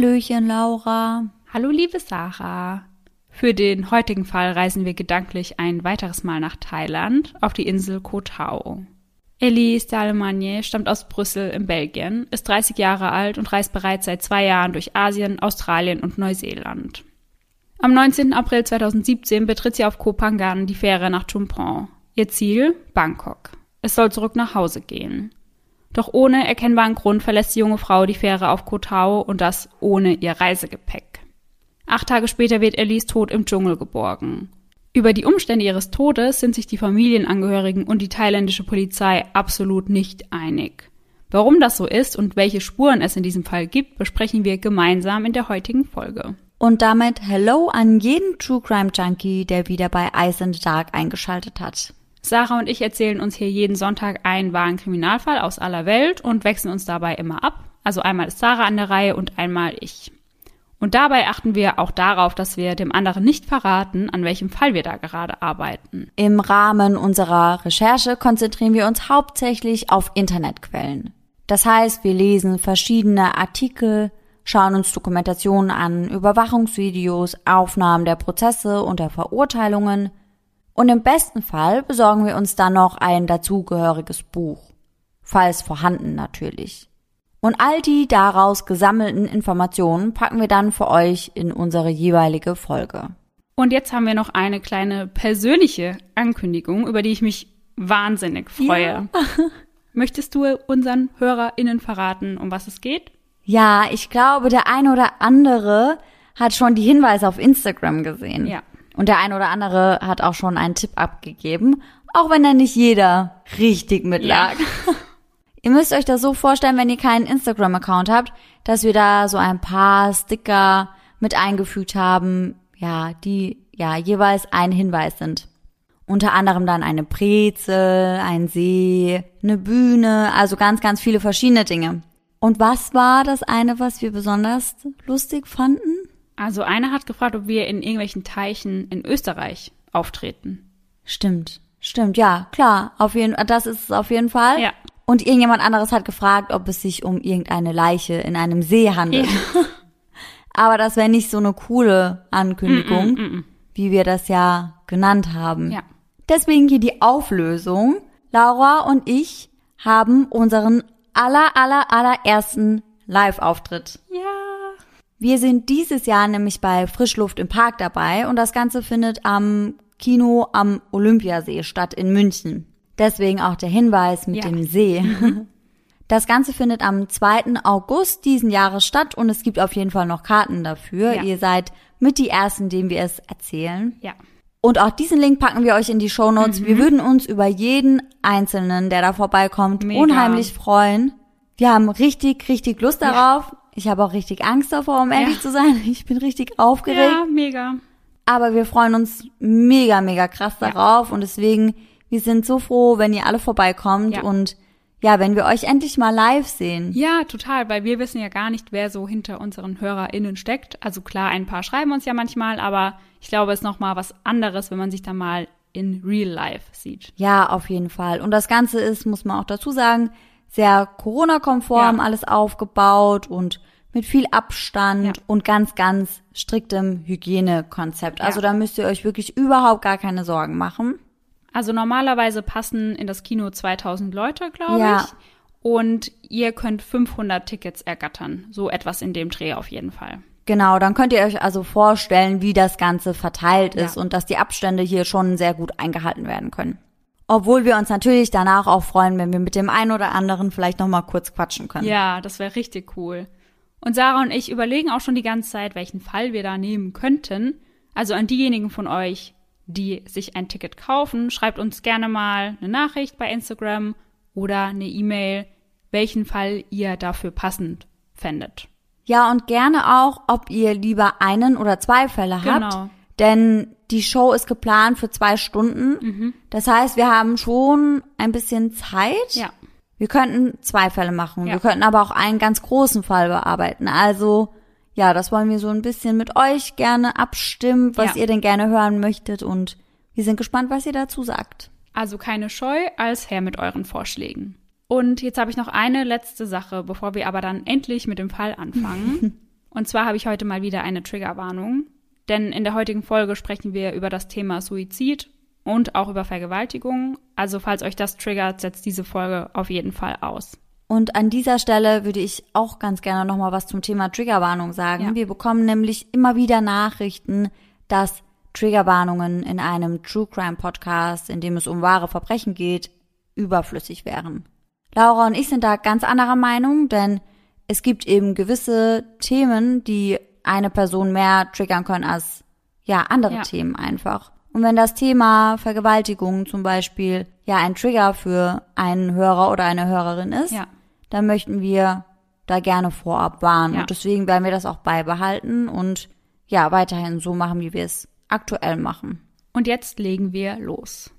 Hallöchen, Laura. Hallo, liebe Sarah. Für den heutigen Fall reisen wir gedanklich ein weiteres Mal nach Thailand auf die Insel Koh Tao. Elise Dalemagne stammt aus Brüssel in Belgien, ist 30 Jahre alt und reist bereits seit zwei Jahren durch Asien, Australien und Neuseeland. Am 19. April 2017 betritt sie auf Koh Phangan die Fähre nach Chumpon. Ihr Ziel? Bangkok. Es soll zurück nach Hause gehen. Doch ohne erkennbaren Grund verlässt die junge Frau die Fähre auf Koh Tao und das ohne ihr Reisegepäck. Acht Tage später wird Elise tot im Dschungel geborgen. Über die Umstände ihres Todes sind sich die Familienangehörigen und die thailändische Polizei absolut nicht einig. Warum das so ist und welche Spuren es in diesem Fall gibt, besprechen wir gemeinsam in der heutigen Folge. Und damit Hello an jeden True Crime Junkie, der wieder bei Ice in the Dark eingeschaltet hat. Sarah und ich erzählen uns hier jeden Sonntag einen wahren Kriminalfall aus aller Welt und wechseln uns dabei immer ab. Also einmal ist Sarah an der Reihe und einmal ich. Und dabei achten wir auch darauf, dass wir dem anderen nicht verraten, an welchem Fall wir da gerade arbeiten. Im Rahmen unserer Recherche konzentrieren wir uns hauptsächlich auf Internetquellen. Das heißt, wir lesen verschiedene Artikel, schauen uns Dokumentationen an, Überwachungsvideos, Aufnahmen der Prozesse und der Verurteilungen und im besten Fall besorgen wir uns dann noch ein dazugehöriges Buch, falls vorhanden natürlich. Und all die daraus gesammelten Informationen packen wir dann für euch in unsere jeweilige Folge. Und jetzt haben wir noch eine kleine persönliche Ankündigung, über die ich mich wahnsinnig freue. Ja. Möchtest du unseren HörerInnen verraten, um was es geht? Ja, ich glaube, der ein oder andere hat schon die Hinweise auf Instagram gesehen. Ja. Und der ein oder andere hat auch schon einen Tipp abgegeben, auch wenn da nicht jeder richtig mitlag. Ja. Ihr müsst euch das so vorstellen, wenn ihr keinen Instagram-Account habt, dass wir da so ein paar Sticker mit eingefügt haben, ja, die ja jeweils ein Hinweis sind. Unter anderem dann eine Brezel, ein See, eine Bühne, also ganz, ganz viele verschiedene Dinge. Und was war das eine, was wir besonders lustig fanden? Also einer hat gefragt, ob wir in irgendwelchen Teichen in Österreich auftreten. Stimmt, stimmt, ja, klar, auf jeden, das ist es auf jeden Fall. Ja. Und irgendjemand anderes hat gefragt, ob es sich um irgendeine Leiche in einem See handelt. Ja. Aber das wäre nicht so eine coole Ankündigung, mm, mm, mm, wie wir das ja genannt haben. Ja. Deswegen hier die Auflösung. Laura und ich haben unseren aller, aller, allerersten Live-Auftritt. Ja. Wir sind dieses Jahr nämlich bei Frischluft im Park dabei und das Ganze findet am Kino am Olympiasee statt in München. Deswegen auch der Hinweis mit ja. dem See. Mhm. Das Ganze findet am 2. August diesen Jahres statt und es gibt auf jeden Fall noch Karten dafür. Ja. Ihr seid mit die Ersten, denen wir es erzählen. Ja. Und auch diesen Link packen wir euch in die Show Notes. Mhm. Wir würden uns über jeden Einzelnen, der da vorbeikommt, Mega. unheimlich freuen. Wir haben richtig, richtig Lust darauf. Ja. Ich habe auch richtig Angst davor, um ehrlich zu sein. Ich bin richtig aufgeregt. Ja, mega. Aber wir freuen uns mega, mega krass darauf und deswegen wir sind so froh, wenn ihr alle vorbeikommt ja. und ja, wenn wir euch endlich mal live sehen. Ja, total, weil wir wissen ja gar nicht, wer so hinter unseren HörerInnen steckt. Also klar, ein paar schreiben uns ja manchmal, aber ich glaube, es ist nochmal was anderes, wenn man sich da mal in real life sieht. Ja, auf jeden Fall. Und das Ganze ist, muss man auch dazu sagen, sehr Corona-konform ja. alles aufgebaut und mit viel Abstand ja. und ganz, ganz striktem Hygienekonzept. Also ja. da müsst ihr euch wirklich überhaupt gar keine Sorgen machen. Also normalerweise passen in das Kino 2000 Leute, glaube ja. ich. Und ihr könnt 500 Tickets ergattern. So etwas in dem Dreh auf jeden Fall. Genau, dann könnt ihr euch also vorstellen, wie das Ganze verteilt ist und dass die Abstände hier schon sehr gut eingehalten werden können. Obwohl wir uns natürlich danach auch freuen, wenn wir mit dem einen oder anderen vielleicht noch mal kurz quatschen können. Ja, das wäre richtig cool. Und Sarah und ich überlegen auch schon die ganze Zeit, welchen Fall wir da nehmen könnten. Also an diejenigen von euch, die sich ein Ticket kaufen, schreibt uns gerne mal eine Nachricht bei Instagram oder eine E-Mail, welchen Fall ihr dafür passend fändet. Ja, und gerne auch, ob ihr lieber einen oder zwei Fälle habt. Genau. Denn die Show ist geplant für zwei Stunden. Mhm. Das heißt, wir haben schon ein bisschen Zeit. Ja. Wir könnten zwei Fälle machen. Ja. Wir könnten aber auch einen ganz großen Fall bearbeiten. Also ja, das wollen wir so ein bisschen mit euch gerne abstimmen, was ja. ihr denn gerne hören möchtet und wir sind gespannt, was ihr dazu sagt. Also keine Scheu, als her mit euren Vorschlägen. Und jetzt habe ich noch eine letzte Sache, bevor wir aber dann endlich mit dem Fall anfangen. Und zwar habe ich heute mal wieder eine Triggerwarnung, denn in der heutigen Folge sprechen wir über das Thema Suizid und auch über Vergewaltigung. Also falls euch das triggert, setzt diese Folge auf jeden Fall aus. Und an dieser Stelle würde ich auch ganz gerne nochmal was zum Thema Triggerwarnung sagen. Ja. Wir bekommen nämlich immer wieder Nachrichten, dass Triggerwarnungen in einem True Crime Podcast, in dem es um wahre Verbrechen geht, überflüssig wären. Laura und ich sind da ganz anderer Meinung, denn es gibt eben gewisse Themen, die eine Person mehr triggern können als ja andere ja. Themen einfach. Und wenn das Thema Vergewaltigung zum Beispiel ja ein Trigger für einen Hörer oder eine Hörerin ist, ja. dann möchten wir da gerne vorab warnen. Ja. Und deswegen werden wir das auch beibehalten und ja, weiterhin so machen, wie wir es aktuell machen. Und jetzt legen wir los.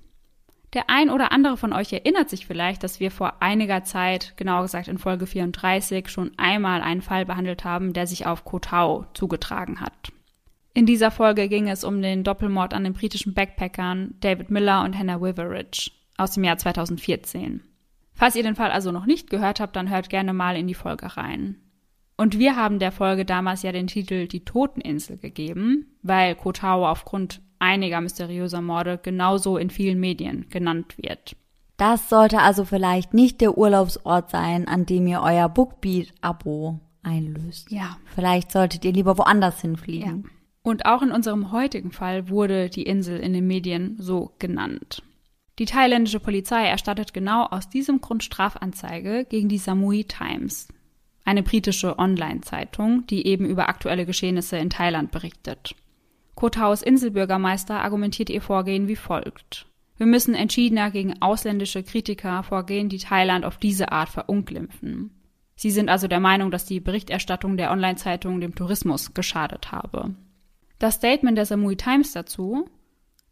Der ein oder andere von euch erinnert sich vielleicht, dass wir vor einiger Zeit, genauer gesagt in Folge 34, schon einmal einen Fall behandelt haben, der sich auf Kotau zugetragen hat. In dieser Folge ging es um den Doppelmord an den britischen Backpackern David Miller und Hannah Witheridge aus dem Jahr 2014. Falls ihr den Fall also noch nicht gehört habt, dann hört gerne mal in die Folge rein. Und wir haben der Folge damals ja den Titel Die Toteninsel gegeben, weil Kotau aufgrund einiger mysteriöser Morde genauso in vielen Medien genannt wird. Das sollte also vielleicht nicht der Urlaubsort sein, an dem ihr euer Bookbeat-Abo einlöst. Ja. Vielleicht solltet ihr lieber woanders hinfliegen. Ja. Und auch in unserem heutigen Fall wurde die Insel in den Medien so genannt. Die thailändische Polizei erstattet genau aus diesem Grund Strafanzeige gegen die Samui Times, eine britische Online-Zeitung, die eben über aktuelle Geschehnisse in Thailand berichtet. Kotaus Inselbürgermeister argumentiert ihr Vorgehen wie folgt. Wir müssen entschiedener gegen ausländische Kritiker vorgehen, die Thailand auf diese Art verunglimpfen. Sie sind also der Meinung, dass die Berichterstattung der Online-Zeitung dem Tourismus geschadet habe. Das Statement der Samui Times dazu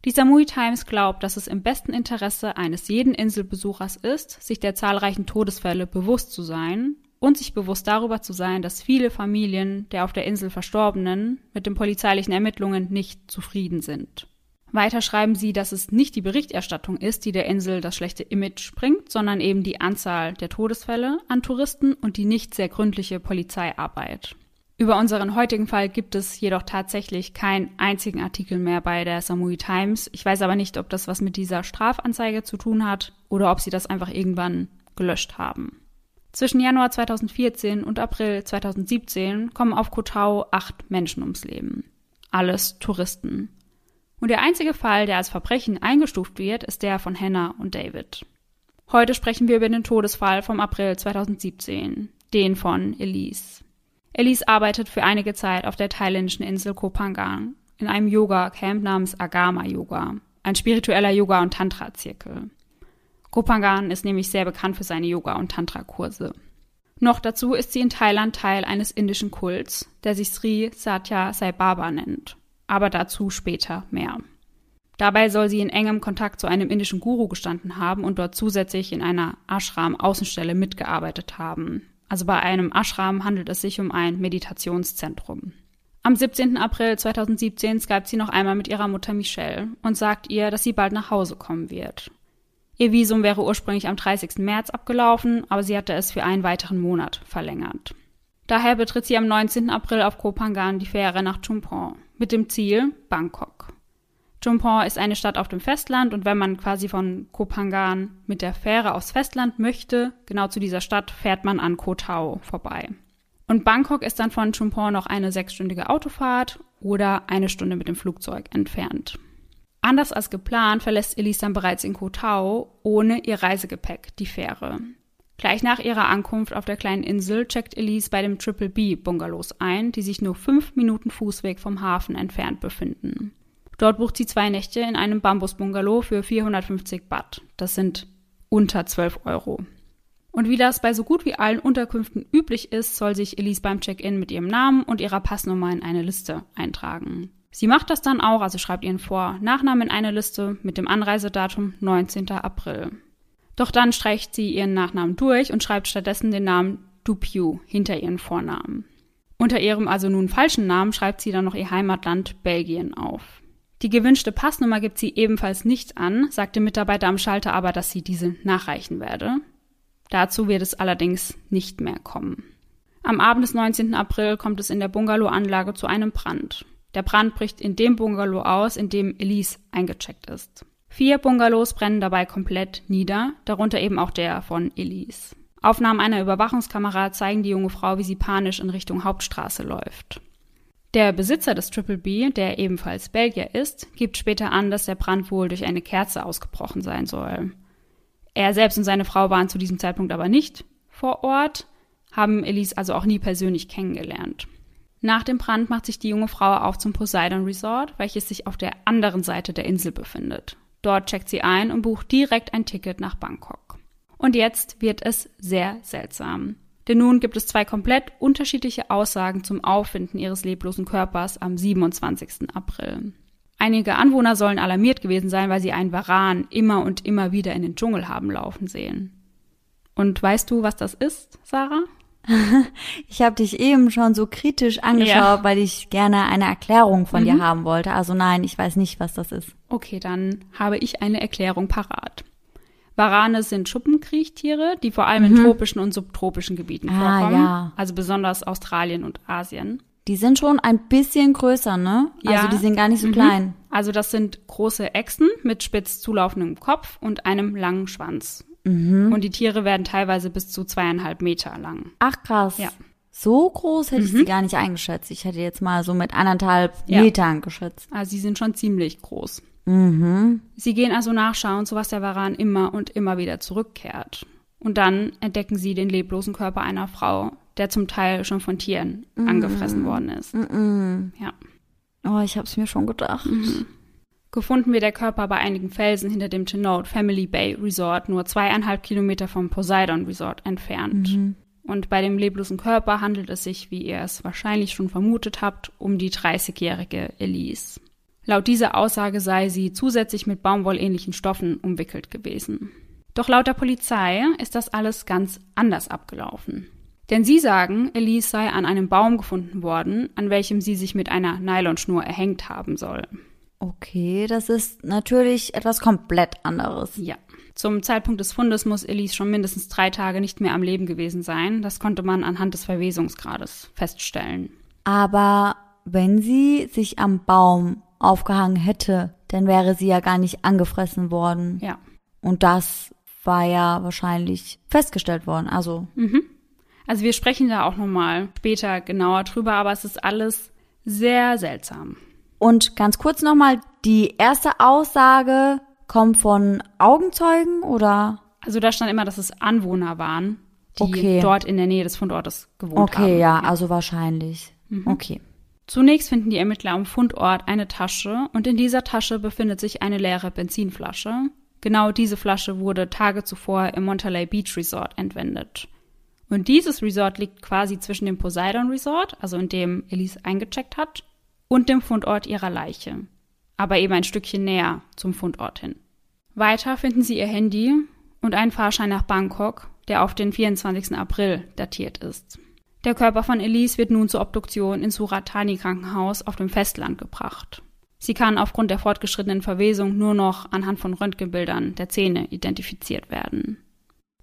die Samui Times glaubt, dass es im besten Interesse eines jeden Inselbesuchers ist, sich der zahlreichen Todesfälle bewusst zu sein und sich bewusst darüber zu sein, dass viele Familien der auf der Insel Verstorbenen mit den polizeilichen Ermittlungen nicht zufrieden sind. Weiter schreiben sie, dass es nicht die Berichterstattung ist, die der Insel das schlechte Image bringt, sondern eben die Anzahl der Todesfälle an Touristen und die nicht sehr gründliche Polizeiarbeit. Über unseren heutigen Fall gibt es jedoch tatsächlich keinen einzigen Artikel mehr bei der Samui Times. Ich weiß aber nicht, ob das was mit dieser Strafanzeige zu tun hat oder ob sie das einfach irgendwann gelöscht haben. Zwischen Januar 2014 und April 2017 kommen auf Kotau acht Menschen ums Leben. Alles Touristen. Und der einzige Fall, der als Verbrechen eingestuft wird, ist der von Hannah und David. Heute sprechen wir über den Todesfall vom April 2017, den von Elise. Elise arbeitet für einige Zeit auf der thailändischen Insel Koh Phangan in einem Yoga-Camp namens Agama Yoga, ein spiritueller Yoga- und Tantra-Zirkel. Kopangan ist nämlich sehr bekannt für seine Yoga- und Tantra-Kurse. Noch dazu ist sie in Thailand Teil eines indischen Kults, der sich Sri Satya Sai Baba nennt. Aber dazu später mehr. Dabei soll sie in engem Kontakt zu einem indischen Guru gestanden haben und dort zusätzlich in einer Ashram-Außenstelle mitgearbeitet haben. Also bei einem Ashram handelt es sich um ein Meditationszentrum. Am 17. April 2017 skypt sie noch einmal mit ihrer Mutter Michelle und sagt ihr, dass sie bald nach Hause kommen wird. Ihr Visum wäre ursprünglich am 30. März abgelaufen, aber sie hatte es für einen weiteren Monat verlängert. Daher betritt sie am 19. April auf Koh Phangan die Fähre nach Chumpon mit dem Ziel Bangkok. Chumpon ist eine Stadt auf dem Festland und wenn man quasi von Koh Phangan mit der Fähre aufs Festland möchte, genau zu dieser Stadt fährt man an Koh Tao vorbei. Und Bangkok ist dann von Chumpon noch eine sechsstündige Autofahrt oder eine Stunde mit dem Flugzeug entfernt. Anders als geplant verlässt Elise dann bereits in Koh Tao ohne ihr Reisegepäck die Fähre. Gleich nach ihrer Ankunft auf der kleinen Insel checkt Elise bei dem Triple B Bungalows ein, die sich nur fünf Minuten Fußweg vom Hafen entfernt befinden. Dort bucht sie zwei Nächte in einem Bambusbungalow für 450 Baht. Das sind unter 12 Euro. Und wie das bei so gut wie allen Unterkünften üblich ist, soll sich Elise beim Check-in mit ihrem Namen und ihrer Passnummer in eine Liste eintragen. Sie macht das dann auch, also schreibt ihren Vor- Nachnamen in eine Liste mit dem Anreisedatum 19. April. Doch dann streicht sie ihren Nachnamen durch und schreibt stattdessen den Namen Dupiu hinter ihren Vornamen. Unter ihrem also nun falschen Namen schreibt sie dann noch ihr Heimatland Belgien auf. Die gewünschte Passnummer gibt sie ebenfalls nicht an, sagt der Mitarbeiter am Schalter aber, dass sie diese nachreichen werde. Dazu wird es allerdings nicht mehr kommen. Am Abend des 19. April kommt es in der Bungalow-Anlage zu einem Brand. Der Brand bricht in dem Bungalow aus, in dem Elise eingecheckt ist. Vier Bungalows brennen dabei komplett nieder, darunter eben auch der von Elise. Aufnahmen einer Überwachungskamera zeigen die junge Frau, wie sie panisch in Richtung Hauptstraße läuft. Der Besitzer des Triple B, der ebenfalls Belgier ist, gibt später an, dass der Brand wohl durch eine Kerze ausgebrochen sein soll. Er selbst und seine Frau waren zu diesem Zeitpunkt aber nicht vor Ort, haben Elise also auch nie persönlich kennengelernt. Nach dem Brand macht sich die junge Frau auf zum Poseidon Resort, welches sich auf der anderen Seite der Insel befindet. Dort checkt sie ein und bucht direkt ein Ticket nach Bangkok. Und jetzt wird es sehr seltsam. Denn nun gibt es zwei komplett unterschiedliche Aussagen zum Auffinden ihres leblosen Körpers am 27. April. Einige Anwohner sollen alarmiert gewesen sein, weil sie einen Varan immer und immer wieder in den Dschungel haben laufen sehen. Und weißt du, was das ist, Sarah? Ich habe dich eben schon so kritisch angeschaut, ja. weil ich gerne eine Erklärung von mhm. dir haben wollte. Also nein, ich weiß nicht, was das ist. Okay, dann habe ich eine Erklärung parat. Warane sind Schuppenkriechtiere, die vor allem mhm. in tropischen und subtropischen Gebieten ah, vorkommen. Ja. Also besonders Australien und Asien. Die sind schon ein bisschen größer, ne? Also ja. Also die sind gar nicht so mhm. klein. Also das sind große Echsen mit spitz zulaufendem Kopf und einem langen Schwanz. Mhm. Und die Tiere werden teilweise bis zu zweieinhalb Meter lang. Ach krass. Ja. So groß hätte mhm. ich sie gar nicht eingeschätzt. Ich hätte jetzt mal so mit anderthalb ja. Metern geschätzt. Also sie sind schon ziemlich groß. Mhm. Sie gehen also nachschauen, zu was der Varan immer und immer wieder zurückkehrt. Und dann entdecken sie den leblosen Körper einer Frau, der zum Teil schon von Tieren mhm. angefressen worden ist. Mhm. Ja. Oh, ich hab's mir schon gedacht. Gefunden wird der Körper bei einigen Felsen hinter dem Tenode Family Bay Resort, nur zweieinhalb Kilometer vom Poseidon Resort entfernt. Mhm. Und bei dem leblosen Körper handelt es sich, wie ihr es wahrscheinlich schon vermutet habt, um die 30-jährige Elise. Laut dieser Aussage sei sie zusätzlich mit baumwollähnlichen Stoffen umwickelt gewesen. Doch laut der Polizei ist das alles ganz anders abgelaufen. Denn sie sagen, Elise sei an einem Baum gefunden worden, an welchem sie sich mit einer Nylonschnur erhängt haben soll. Okay, das ist natürlich etwas komplett anderes. Ja. Zum Zeitpunkt des Fundes muss Elise schon mindestens drei Tage nicht mehr am Leben gewesen sein. Das konnte man anhand des Verwesungsgrades feststellen. Aber wenn sie sich am Baum aufgehangen hätte, dann wäre sie ja gar nicht angefressen worden. Ja. Und das war ja wahrscheinlich festgestellt worden. Also. Mhm. Also wir sprechen da auch nochmal später genauer drüber, aber es ist alles sehr seltsam. Und ganz kurz nochmal, die erste Aussage kommt von Augenzeugen oder? Also da stand immer, dass es Anwohner waren, die okay. dort in der Nähe des Fundortes gewohnt okay, haben. Okay, ja, also wahrscheinlich. Mhm. Okay. Zunächst finden die Ermittler am Fundort eine Tasche und in dieser Tasche befindet sich eine leere Benzinflasche. Genau diese Flasche wurde Tage zuvor im Monterey Beach Resort entwendet. Und dieses Resort liegt quasi zwischen dem Poseidon Resort, also in dem Elise eingecheckt hat, und dem Fundort ihrer Leiche, aber eben ein Stückchen näher zum Fundort hin. Weiter finden sie ihr Handy und einen Fahrschein nach Bangkok, der auf den 24. April datiert ist. Der Körper von Elise wird nun zur Obduktion ins Suratani Krankenhaus auf dem Festland gebracht. Sie kann aufgrund der fortgeschrittenen Verwesung nur noch anhand von Röntgenbildern der Zähne identifiziert werden.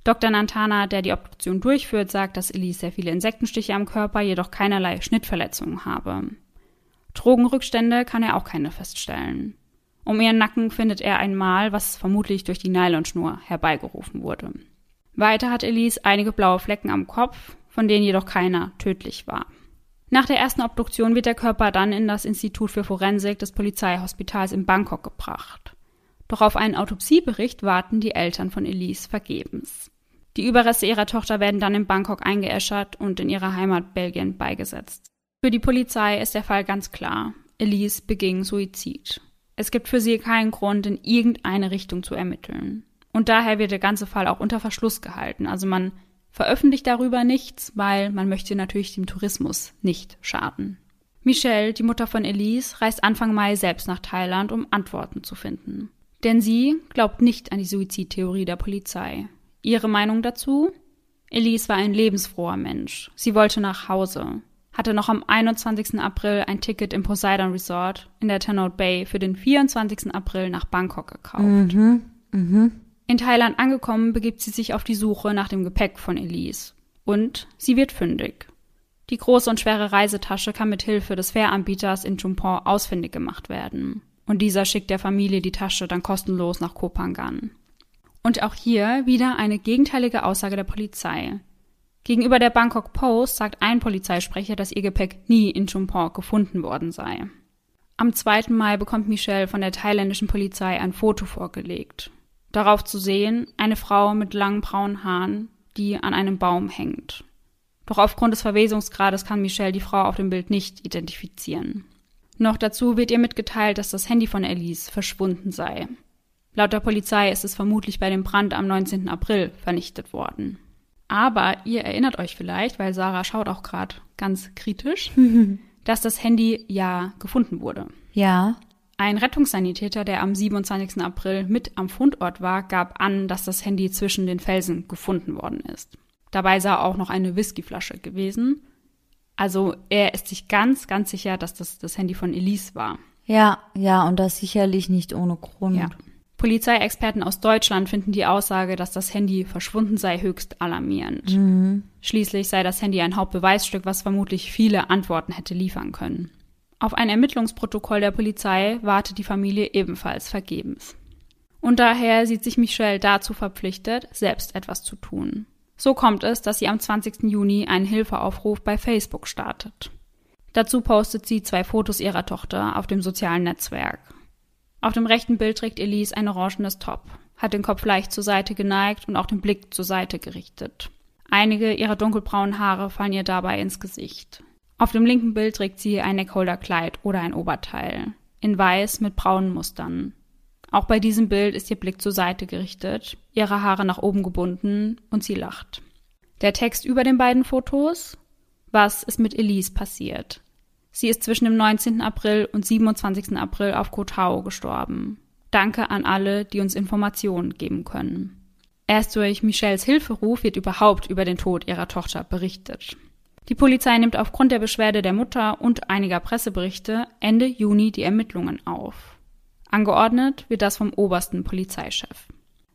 Dr. Nantana, der die Obduktion durchführt, sagt, dass Elise sehr viele Insektenstiche am Körper, jedoch keinerlei Schnittverletzungen habe. Drogenrückstände kann er auch keine feststellen. Um ihren Nacken findet er ein Mal, was vermutlich durch die Nylonschnur herbeigerufen wurde. Weiter hat Elise einige blaue Flecken am Kopf, von denen jedoch keiner tödlich war. Nach der ersten Obduktion wird der Körper dann in das Institut für Forensik des Polizeihospitals in Bangkok gebracht. Doch auf einen Autopsiebericht warten die Eltern von Elise vergebens. Die Überreste ihrer Tochter werden dann in Bangkok eingeäschert und in ihrer Heimat Belgien beigesetzt. Für die Polizei ist der Fall ganz klar. Elise beging Suizid. Es gibt für sie keinen Grund, in irgendeine Richtung zu ermitteln. Und daher wird der ganze Fall auch unter Verschluss gehalten. Also man veröffentlicht darüber nichts, weil man möchte natürlich dem Tourismus nicht schaden. Michelle, die Mutter von Elise, reist Anfang Mai selbst nach Thailand, um Antworten zu finden. Denn sie glaubt nicht an die Suizidtheorie der Polizei. Ihre Meinung dazu? Elise war ein lebensfroher Mensch. Sie wollte nach Hause hatte noch am 21. April ein Ticket im Poseidon Resort in der Tanout Bay für den 24. April nach Bangkok gekauft. Mhm. Mhm. In Thailand angekommen, begibt sie sich auf die Suche nach dem Gepäck von Elise. Und sie wird fündig. Die große und schwere Reisetasche kann mit Hilfe des Fähranbieters in Chumpon ausfindig gemacht werden. Und dieser schickt der Familie die Tasche dann kostenlos nach Kopangan. Und auch hier wieder eine gegenteilige Aussage der Polizei. Gegenüber der Bangkok Post sagt ein Polizeisprecher, dass ihr Gepäck nie in Chumpon gefunden worden sei. Am 2. Mai bekommt Michelle von der thailändischen Polizei ein Foto vorgelegt. Darauf zu sehen eine Frau mit langen braunen Haaren, die an einem Baum hängt. Doch aufgrund des Verwesungsgrades kann Michelle die Frau auf dem Bild nicht identifizieren. Noch dazu wird ihr mitgeteilt, dass das Handy von Elise verschwunden sei. Laut der Polizei ist es vermutlich bei dem Brand am 19. April vernichtet worden. Aber ihr erinnert euch vielleicht, weil Sarah schaut auch gerade ganz kritisch, dass das Handy ja gefunden wurde. Ja. Ein Rettungssanitäter, der am 27. April mit am Fundort war, gab an, dass das Handy zwischen den Felsen gefunden worden ist. Dabei sei auch noch eine Whiskyflasche gewesen. Also er ist sich ganz, ganz sicher, dass das das Handy von Elise war. Ja, ja, und das sicherlich nicht ohne Grund. Ja. Polizeiexperten aus Deutschland finden die Aussage, dass das Handy verschwunden sei, höchst alarmierend. Mhm. Schließlich sei das Handy ein Hauptbeweisstück, was vermutlich viele Antworten hätte liefern können. Auf ein Ermittlungsprotokoll der Polizei wartet die Familie ebenfalls vergebens. Und daher sieht sich Michelle dazu verpflichtet, selbst etwas zu tun. So kommt es, dass sie am 20. Juni einen Hilfeaufruf bei Facebook startet. Dazu postet sie zwei Fotos ihrer Tochter auf dem sozialen Netzwerk. Auf dem rechten Bild trägt Elise ein orangenes Top, hat den Kopf leicht zur Seite geneigt und auch den Blick zur Seite gerichtet. Einige ihrer dunkelbraunen Haare fallen ihr dabei ins Gesicht. Auf dem linken Bild trägt sie ein Neckholder-Kleid oder ein Oberteil, in weiß mit braunen Mustern. Auch bei diesem Bild ist ihr Blick zur Seite gerichtet, ihre Haare nach oben gebunden und sie lacht. Der Text über den beiden Fotos? Was ist mit Elise passiert? Sie ist zwischen dem 19. April und 27. April auf Koh Tao gestorben. Danke an alle, die uns Informationen geben können. Erst durch Michelles Hilferuf wird überhaupt über den Tod ihrer Tochter berichtet. Die Polizei nimmt aufgrund der Beschwerde der Mutter und einiger Presseberichte Ende Juni die Ermittlungen auf. Angeordnet wird das vom obersten Polizeichef.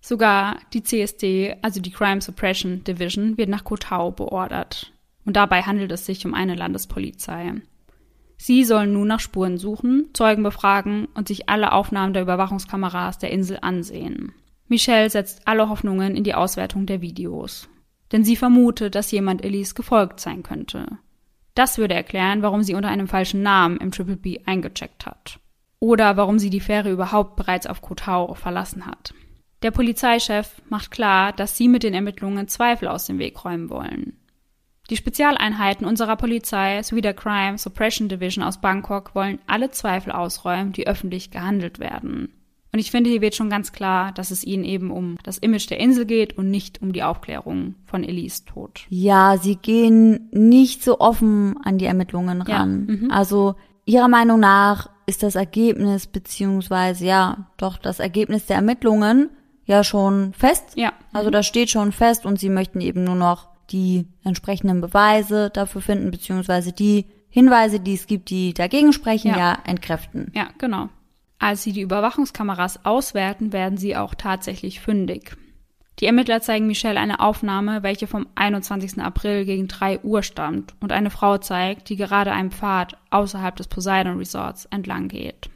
Sogar die CSD, also die Crime Suppression Division, wird nach Kotau beordert. Und dabei handelt es sich um eine Landespolizei. Sie sollen nun nach Spuren suchen, Zeugen befragen und sich alle Aufnahmen der Überwachungskameras der Insel ansehen. Michelle setzt alle Hoffnungen in die Auswertung der Videos. Denn sie vermutet, dass jemand Elise gefolgt sein könnte. Das würde erklären, warum sie unter einem falschen Namen im Triple B eingecheckt hat oder warum sie die Fähre überhaupt bereits auf Kotau verlassen hat. Der Polizeichef macht klar, dass sie mit den Ermittlungen Zweifel aus dem Weg räumen wollen. Die Spezialeinheiten unserer Polizei sowie der Crime Suppression Division aus Bangkok wollen alle Zweifel ausräumen, die öffentlich gehandelt werden. Und ich finde, hier wird schon ganz klar, dass es ihnen eben um das Image der Insel geht und nicht um die Aufklärung von Elise Tod. Ja, sie gehen nicht so offen an die Ermittlungen ran. Ja, mhm. also ihrer Meinung nach ist das Ergebnis beziehungsweise ja doch das Ergebnis der Ermittlungen ja schon fest. Ja. Also das steht schon fest und sie möchten eben nur noch die entsprechenden Beweise dafür finden beziehungsweise die Hinweise, die es gibt, die dagegen sprechen, ja, ja entkräften. Ja, genau. Als sie die Überwachungskameras auswerten, werden sie auch tatsächlich fündig. Die Ermittler zeigen Michelle eine Aufnahme, welche vom 21. April gegen 3 Uhr stammt und eine Frau zeigt, die gerade einen Pfad außerhalb des Poseidon Resorts entlang geht.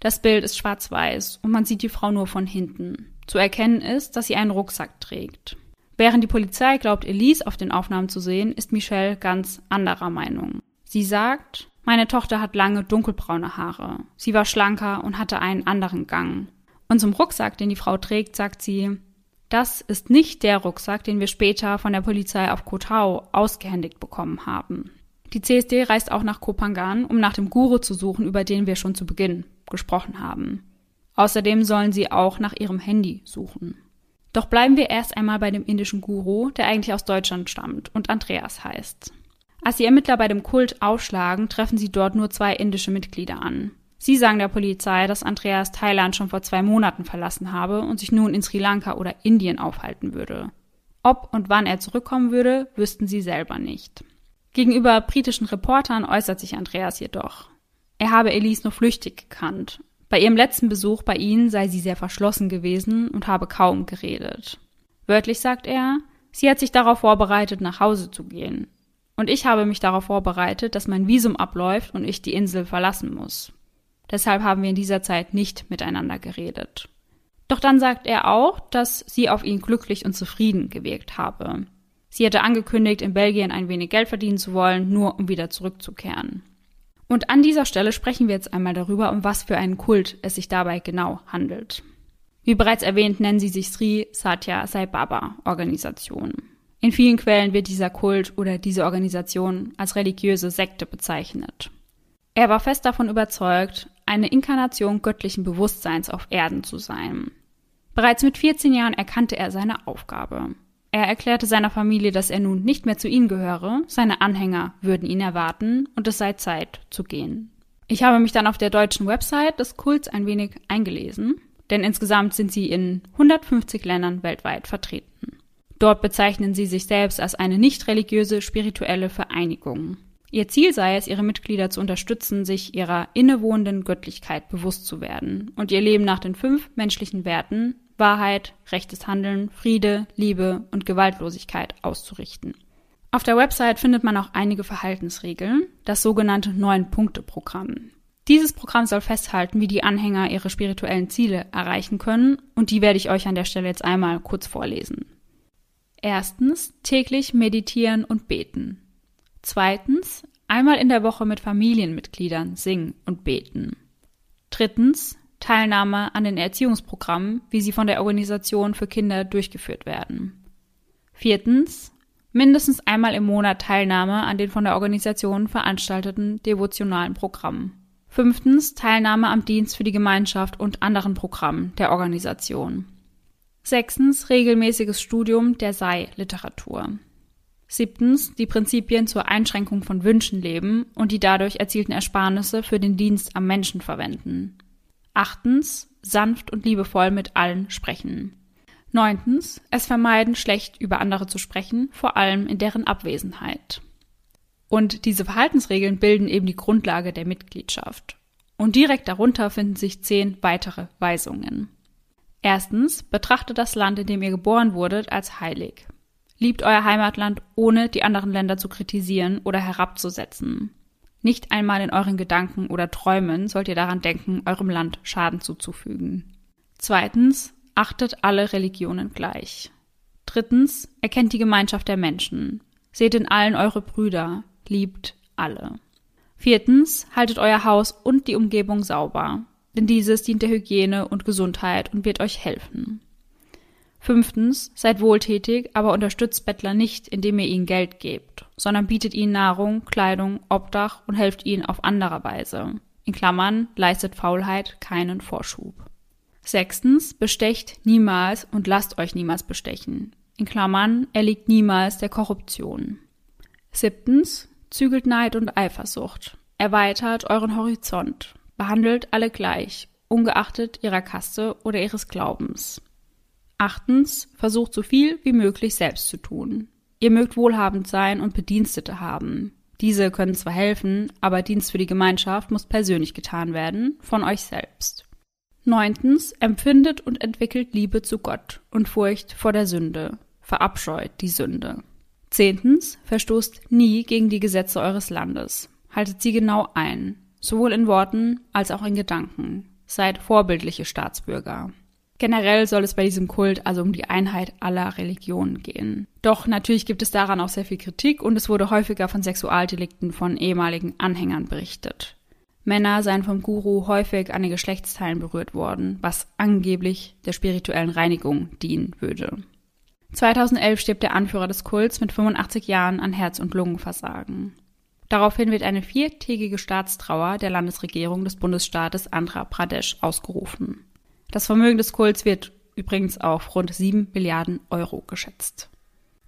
Das Bild ist schwarz-weiß und man sieht die Frau nur von hinten. Zu erkennen ist, dass sie einen Rucksack trägt. Während die Polizei glaubt, Elise auf den Aufnahmen zu sehen, ist Michelle ganz anderer Meinung. Sie sagt, meine Tochter hat lange dunkelbraune Haare. Sie war schlanker und hatte einen anderen Gang. Und zum Rucksack, den die Frau trägt, sagt sie, das ist nicht der Rucksack, den wir später von der Polizei auf Kotau ausgehändigt bekommen haben. Die CSD reist auch nach Kopangan, um nach dem Guru zu suchen, über den wir schon zu Beginn gesprochen haben. Außerdem sollen sie auch nach ihrem Handy suchen. Doch bleiben wir erst einmal bei dem indischen Guru, der eigentlich aus Deutschland stammt und Andreas heißt. Als die Ermittler bei dem Kult aufschlagen, treffen sie dort nur zwei indische Mitglieder an. Sie sagen der Polizei, dass Andreas Thailand schon vor zwei Monaten verlassen habe und sich nun in Sri Lanka oder Indien aufhalten würde. Ob und wann er zurückkommen würde, wüssten sie selber nicht. Gegenüber britischen Reportern äußert sich Andreas jedoch. Er habe Elise nur flüchtig gekannt. Bei ihrem letzten Besuch bei ihnen sei sie sehr verschlossen gewesen und habe kaum geredet. Wörtlich sagt er, sie hat sich darauf vorbereitet, nach Hause zu gehen. Und ich habe mich darauf vorbereitet, dass mein Visum abläuft und ich die Insel verlassen muss. Deshalb haben wir in dieser Zeit nicht miteinander geredet. Doch dann sagt er auch, dass sie auf ihn glücklich und zufrieden gewirkt habe. Sie hätte angekündigt, in Belgien ein wenig Geld verdienen zu wollen, nur um wieder zurückzukehren. Und an dieser Stelle sprechen wir jetzt einmal darüber, um was für einen Kult es sich dabei genau handelt. Wie bereits erwähnt, nennen sie sich Sri Satya Sai Baba Organisation. In vielen Quellen wird dieser Kult oder diese Organisation als religiöse Sekte bezeichnet. Er war fest davon überzeugt, eine Inkarnation göttlichen Bewusstseins auf Erden zu sein. Bereits mit 14 Jahren erkannte er seine Aufgabe. Er erklärte seiner Familie, dass er nun nicht mehr zu ihnen gehöre, seine Anhänger würden ihn erwarten und es sei Zeit zu gehen. Ich habe mich dann auf der deutschen Website des Kults ein wenig eingelesen, denn insgesamt sind sie in 150 Ländern weltweit vertreten. Dort bezeichnen sie sich selbst als eine nicht religiöse spirituelle Vereinigung. Ihr Ziel sei es, ihre Mitglieder zu unterstützen, sich ihrer innewohnenden Göttlichkeit bewusst zu werden und ihr Leben nach den fünf menschlichen Werten Wahrheit, rechtes Handeln, Friede, Liebe und Gewaltlosigkeit auszurichten. Auf der Website findet man auch einige Verhaltensregeln, das sogenannte Neun-Punkte-Programm. Dieses Programm soll festhalten, wie die Anhänger ihre spirituellen Ziele erreichen können und die werde ich euch an der Stelle jetzt einmal kurz vorlesen. Erstens, täglich meditieren und beten. Zweitens, einmal in der Woche mit Familienmitgliedern singen und beten. Drittens, Teilnahme an den Erziehungsprogrammen, wie sie von der Organisation für Kinder durchgeführt werden. Viertens, mindestens einmal im Monat Teilnahme an den von der Organisation veranstalteten devotionalen Programmen. Fünftens, Teilnahme am Dienst für die Gemeinschaft und anderen Programmen der Organisation. Sechstens, regelmäßiges Studium der Sei-Literatur. Siebtens, die Prinzipien zur Einschränkung von Wünschen leben und die dadurch erzielten Ersparnisse für den Dienst am Menschen verwenden. Achtens, sanft und liebevoll mit allen sprechen. Neuntens, es vermeiden, schlecht über andere zu sprechen, vor allem in deren Abwesenheit. Und diese Verhaltensregeln bilden eben die Grundlage der Mitgliedschaft. Und direkt darunter finden sich zehn weitere Weisungen. Erstens, betrachtet das Land, in dem ihr geboren wurdet, als heilig. Liebt euer Heimatland, ohne die anderen Länder zu kritisieren oder herabzusetzen. Nicht einmal in euren Gedanken oder Träumen sollt ihr daran denken, eurem Land Schaden zuzufügen. Zweitens, achtet alle Religionen gleich. Drittens, erkennt die Gemeinschaft der Menschen. Seht in allen eure Brüder, liebt alle. Viertens, haltet euer Haus und die Umgebung sauber, denn dieses dient der Hygiene und Gesundheit und wird euch helfen. Fünftens, seid wohltätig, aber unterstützt Bettler nicht, indem ihr ihnen Geld gebt, sondern bietet ihnen Nahrung, Kleidung, Obdach und helft ihnen auf andere Weise. In Klammern, leistet Faulheit keinen Vorschub. Sechstens, bestecht niemals und lasst euch niemals bestechen. In Klammern, erliegt niemals der Korruption. Siebtens, zügelt Neid und Eifersucht. Erweitert euren Horizont. Behandelt alle gleich, ungeachtet ihrer Kaste oder ihres Glaubens. Achtens, versucht so viel wie möglich selbst zu tun. Ihr mögt wohlhabend sein und Bedienstete haben. Diese können zwar helfen, aber Dienst für die Gemeinschaft muss persönlich getan werden, von euch selbst. Neuntens, empfindet und entwickelt Liebe zu Gott und Furcht vor der Sünde. Verabscheut die Sünde. Zehntens, verstoßt nie gegen die Gesetze eures Landes. Haltet sie genau ein, sowohl in Worten als auch in Gedanken. Seid vorbildliche Staatsbürger. Generell soll es bei diesem Kult also um die Einheit aller Religionen gehen. Doch natürlich gibt es daran auch sehr viel Kritik und es wurde häufiger von Sexualdelikten von ehemaligen Anhängern berichtet. Männer seien vom Guru häufig an den Geschlechtsteilen berührt worden, was angeblich der spirituellen Reinigung dienen würde. 2011 stirbt der Anführer des Kults mit 85 Jahren an Herz- und Lungenversagen. Daraufhin wird eine viertägige Staatstrauer der Landesregierung des Bundesstaates Andhra Pradesh ausgerufen. Das Vermögen des Kults wird übrigens auf rund 7 Milliarden Euro geschätzt.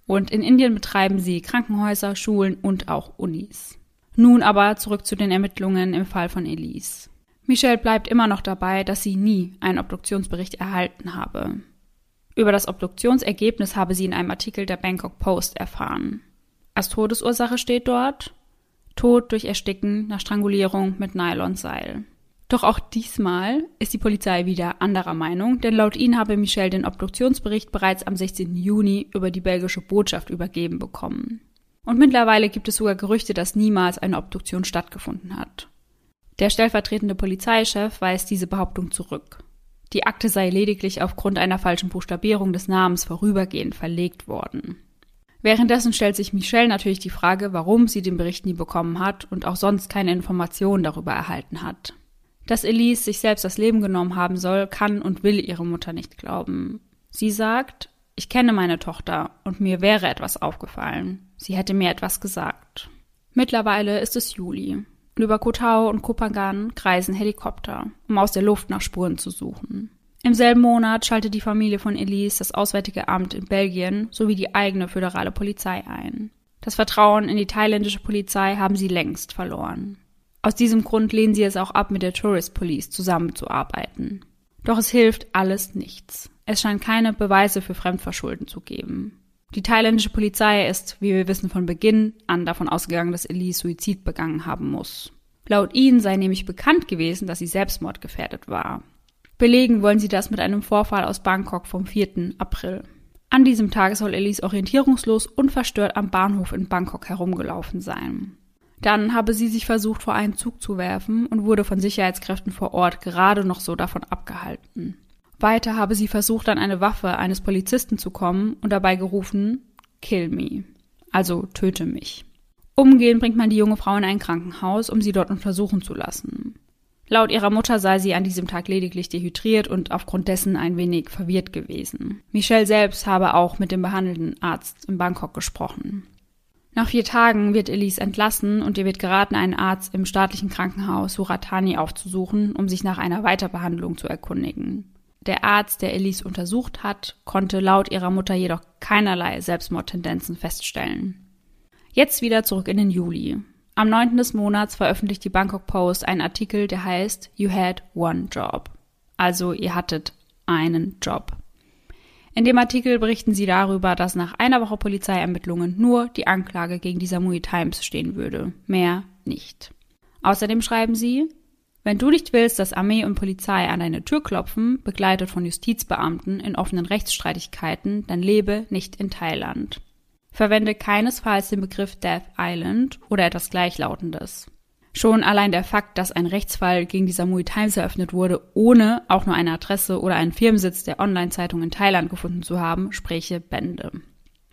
Und in Indien betreiben sie Krankenhäuser, Schulen und auch Unis. Nun aber zurück zu den Ermittlungen im Fall von Elise. Michelle bleibt immer noch dabei, dass sie nie einen Obduktionsbericht erhalten habe. Über das Obduktionsergebnis habe sie in einem Artikel der Bangkok Post erfahren. Als Todesursache steht dort Tod durch Ersticken nach Strangulierung mit Nylonseil. Doch auch diesmal ist die Polizei wieder anderer Meinung, denn laut ihnen habe Michelle den Obduktionsbericht bereits am 16. Juni über die belgische Botschaft übergeben bekommen. Und mittlerweile gibt es sogar Gerüchte, dass niemals eine Obduktion stattgefunden hat. Der stellvertretende Polizeichef weist diese Behauptung zurück. Die Akte sei lediglich aufgrund einer falschen Buchstabierung des Namens vorübergehend verlegt worden. Währenddessen stellt sich Michelle natürlich die Frage, warum sie den Bericht nie bekommen hat und auch sonst keine Informationen darüber erhalten hat. Dass Elise sich selbst das Leben genommen haben soll, kann und will ihre Mutter nicht glauben. Sie sagt, ich kenne meine Tochter und mir wäre etwas aufgefallen. Sie hätte mir etwas gesagt. Mittlerweile ist es Juli. Über Kotau und Kopangan kreisen Helikopter, um aus der Luft nach Spuren zu suchen. Im selben Monat schaltet die Familie von Elise das Auswärtige Amt in Belgien sowie die eigene föderale Polizei ein. Das Vertrauen in die thailändische Polizei haben sie längst verloren. Aus diesem Grund lehnen sie es auch ab, mit der Tourist Police zusammenzuarbeiten. Doch es hilft alles nichts. Es scheint keine Beweise für Fremdverschulden zu geben. Die thailändische Polizei ist, wie wir wissen, von Beginn an davon ausgegangen, dass Elise Suizid begangen haben muss. Laut ihnen sei nämlich bekannt gewesen, dass sie selbstmordgefährdet war. Belegen wollen sie das mit einem Vorfall aus Bangkok vom 4. April. An diesem Tag soll Elise orientierungslos und verstört am Bahnhof in Bangkok herumgelaufen sein. Dann habe sie sich versucht, vor einen Zug zu werfen und wurde von Sicherheitskräften vor Ort gerade noch so davon abgehalten. Weiter habe sie versucht, an eine Waffe eines Polizisten zu kommen und dabei gerufen, Kill me, also töte mich. Umgehend bringt man die junge Frau in ein Krankenhaus, um sie dort untersuchen zu lassen. Laut ihrer Mutter sei sie an diesem Tag lediglich dehydriert und aufgrund dessen ein wenig verwirrt gewesen. Michelle selbst habe auch mit dem behandelnden Arzt in Bangkok gesprochen. Nach vier Tagen wird Elise entlassen und ihr wird geraten, einen Arzt im staatlichen Krankenhaus Suratani aufzusuchen, um sich nach einer Weiterbehandlung zu erkundigen. Der Arzt, der Elise untersucht hat, konnte laut ihrer Mutter jedoch keinerlei Selbstmordtendenzen feststellen. Jetzt wieder zurück in den Juli. Am 9. des Monats veröffentlicht die Bangkok Post einen Artikel, der heißt You had one job. Also ihr hattet einen Job. In dem Artikel berichten sie darüber, dass nach einer Woche Polizeiermittlungen nur die Anklage gegen die Samui Times stehen würde. Mehr nicht. Außerdem schreiben sie, wenn du nicht willst, dass Armee und Polizei an deine Tür klopfen, begleitet von Justizbeamten in offenen Rechtsstreitigkeiten, dann lebe nicht in Thailand. Verwende keinesfalls den Begriff Death Island oder etwas Gleichlautendes. Schon allein der Fakt, dass ein Rechtsfall gegen die Samui Times eröffnet wurde, ohne auch nur eine Adresse oder einen Firmensitz der Online-Zeitung in Thailand gefunden zu haben, spräche Bände.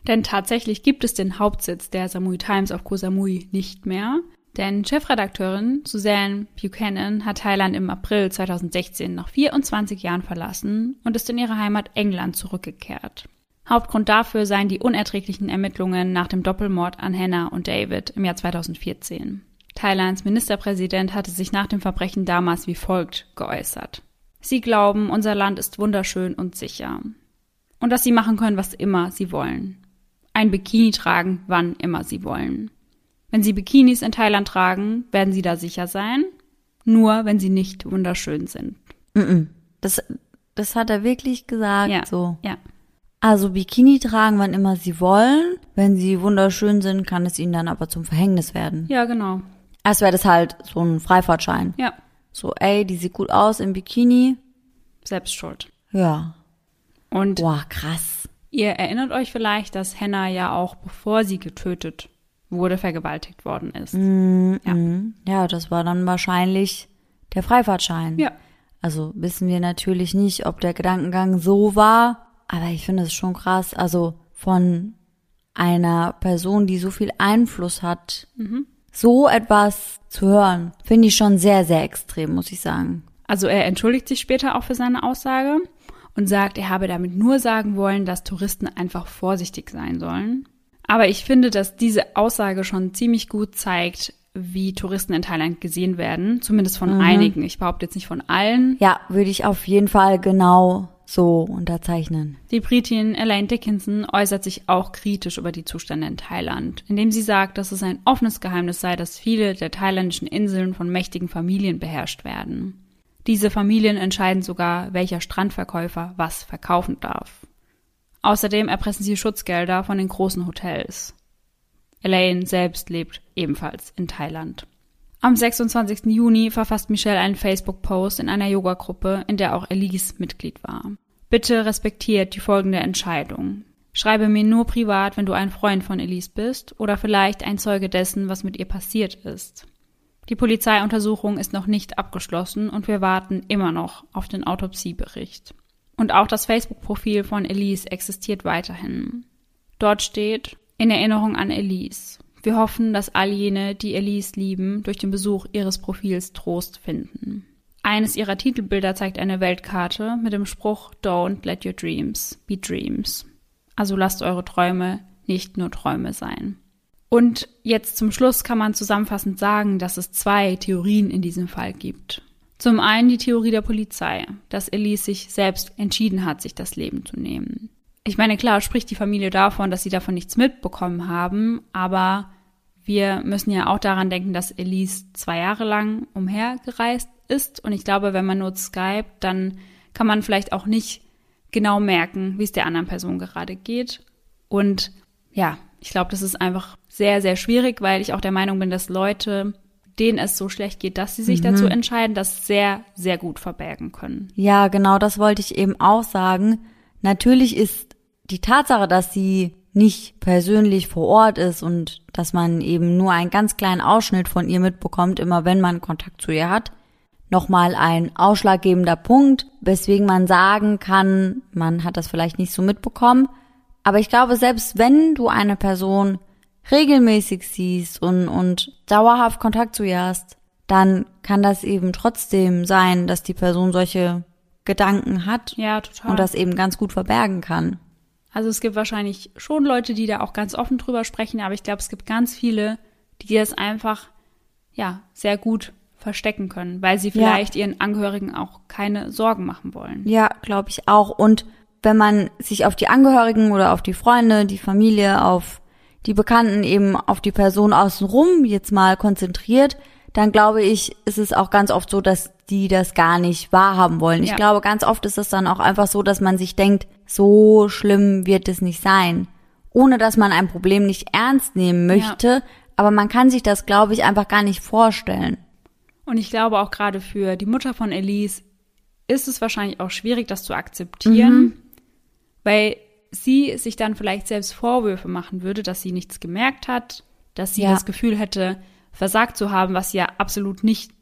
Denn tatsächlich gibt es den Hauptsitz der Samui Times auf Koh Samui nicht mehr, denn Chefredakteurin Suzanne Buchanan hat Thailand im April 2016 nach 24 Jahren verlassen und ist in ihre Heimat England zurückgekehrt. Hauptgrund dafür seien die unerträglichen Ermittlungen nach dem Doppelmord an Hannah und David im Jahr 2014. Thailands Ministerpräsident hatte sich nach dem Verbrechen damals wie folgt geäußert. Sie glauben, unser Land ist wunderschön und sicher. Und dass sie machen können, was immer sie wollen. Ein Bikini tragen, wann immer sie wollen. Wenn sie Bikinis in Thailand tragen, werden sie da sicher sein. Nur wenn sie nicht wunderschön sind. Das, das hat er wirklich gesagt, Ja. so. Ja. Also Bikini tragen, wann immer sie wollen. Wenn sie wunderschön sind, kann es ihnen dann aber zum Verhängnis werden. Ja, genau. Als wäre das halt so ein Freifahrtschein. Ja. So, ey, die sieht gut aus im Bikini. Selbst schuld. Ja. Und Boah, krass. ihr erinnert euch vielleicht, dass Hannah ja auch bevor sie getötet wurde, vergewaltigt worden ist. Ja. Mhm. Ja, das war dann wahrscheinlich der Freifahrtschein. Ja. Also wissen wir natürlich nicht, ob der Gedankengang so war, aber ich finde es schon krass. Also von einer Person, die so viel Einfluss hat, so etwas zu hören, finde ich schon sehr, sehr extrem, muss ich sagen. Also er entschuldigt sich später auch für seine Aussage und sagt, er habe damit nur sagen wollen, dass Touristen einfach vorsichtig sein sollen. Aber ich finde, dass diese Aussage schon ziemlich gut zeigt, wie Touristen in Thailand gesehen werden. Zumindest von einigen. Ich behaupte jetzt nicht von allen. Ja, würde ich auf jeden Fall genau so unterzeichnen. Die Britin Elaine Dickinson äußert sich auch kritisch über die Zustände in Thailand, indem sie sagt, dass es ein offenes Geheimnis sei, dass viele der thailändischen Inseln von mächtigen Familien beherrscht werden. Diese Familien entscheiden sogar, welcher Strandverkäufer was verkaufen darf. Außerdem erpressen sie Schutzgelder von den großen Hotels. Elaine selbst lebt ebenfalls in Thailand. Am 26. Juni verfasst Michelle einen Facebook-Post in einer Yoga-Gruppe, in der auch Elise Mitglied war. Bitte respektiert die folgende Entscheidung. Schreibe mir nur privat, wenn du ein Freund von Elise bist oder vielleicht ein Zeuge dessen, was mit ihr passiert ist. Die Polizeiuntersuchung ist noch nicht abgeschlossen und wir warten immer noch auf den Autopsiebericht. Und auch das Facebook-Profil von Elise existiert weiterhin. Dort steht in Erinnerung an Elise. Wir hoffen, dass all jene, die Elise lieben, durch den Besuch ihres Profils Trost finden. Eines ihrer Titelbilder zeigt eine Weltkarte mit dem Spruch Don't let your dreams be dreams. Also lasst eure Träume nicht nur Träume sein. Und jetzt zum Schluss kann man zusammenfassend sagen, dass es zwei Theorien in diesem Fall gibt. Zum einen die Theorie der Polizei, dass Elise sich selbst entschieden hat, sich das Leben zu nehmen. Ich meine, klar spricht die Familie davon, dass sie davon nichts mitbekommen haben, aber wir müssen ja auch daran denken, dass Elise zwei Jahre lang umhergereist ist. Und ich glaube, wenn man nur Skype, dann kann man vielleicht auch nicht genau merken, wie es der anderen Person gerade geht. Und ja, ich glaube, das ist einfach sehr, sehr schwierig, weil ich auch der Meinung bin, dass Leute, denen es so schlecht geht, dass sie sich mhm. dazu entscheiden, das sehr, sehr gut verbergen können. Ja, genau, das wollte ich eben auch sagen. Natürlich ist die Tatsache, dass sie nicht persönlich vor Ort ist und dass man eben nur einen ganz kleinen Ausschnitt von ihr mitbekommt, immer wenn man Kontakt zu ihr hat, nochmal ein ausschlaggebender Punkt, weswegen man sagen kann, man hat das vielleicht nicht so mitbekommen. Aber ich glaube, selbst wenn du eine Person regelmäßig siehst und, und dauerhaft Kontakt zu ihr hast, dann kann das eben trotzdem sein, dass die Person solche Gedanken hat. Ja, total. Und das eben ganz gut verbergen kann. Also es gibt wahrscheinlich schon Leute, die da auch ganz offen drüber sprechen, aber ich glaube, es gibt ganz viele, die das einfach, ja, sehr gut verstecken können, weil sie vielleicht ja. ihren Angehörigen auch keine Sorgen machen wollen. Ja, glaube ich auch. Und wenn man sich auf die Angehörigen oder auf die Freunde, die Familie, auf die Bekannten, eben auf die Person außenrum jetzt mal konzentriert, dann glaube ich, ist es auch ganz oft so, dass die das gar nicht wahrhaben wollen. Ja. Ich glaube, ganz oft ist es dann auch einfach so, dass man sich denkt, so schlimm wird es nicht sein. Ohne dass man ein Problem nicht ernst nehmen möchte, ja. aber man kann sich das, glaube ich, einfach gar nicht vorstellen. Und ich glaube auch gerade für die Mutter von Elise ist es wahrscheinlich auch schwierig, das zu akzeptieren, mhm. weil sie sich dann vielleicht selbst Vorwürfe machen würde, dass sie nichts gemerkt hat, dass sie ja. das Gefühl hätte, versagt zu haben, was ja absolut nicht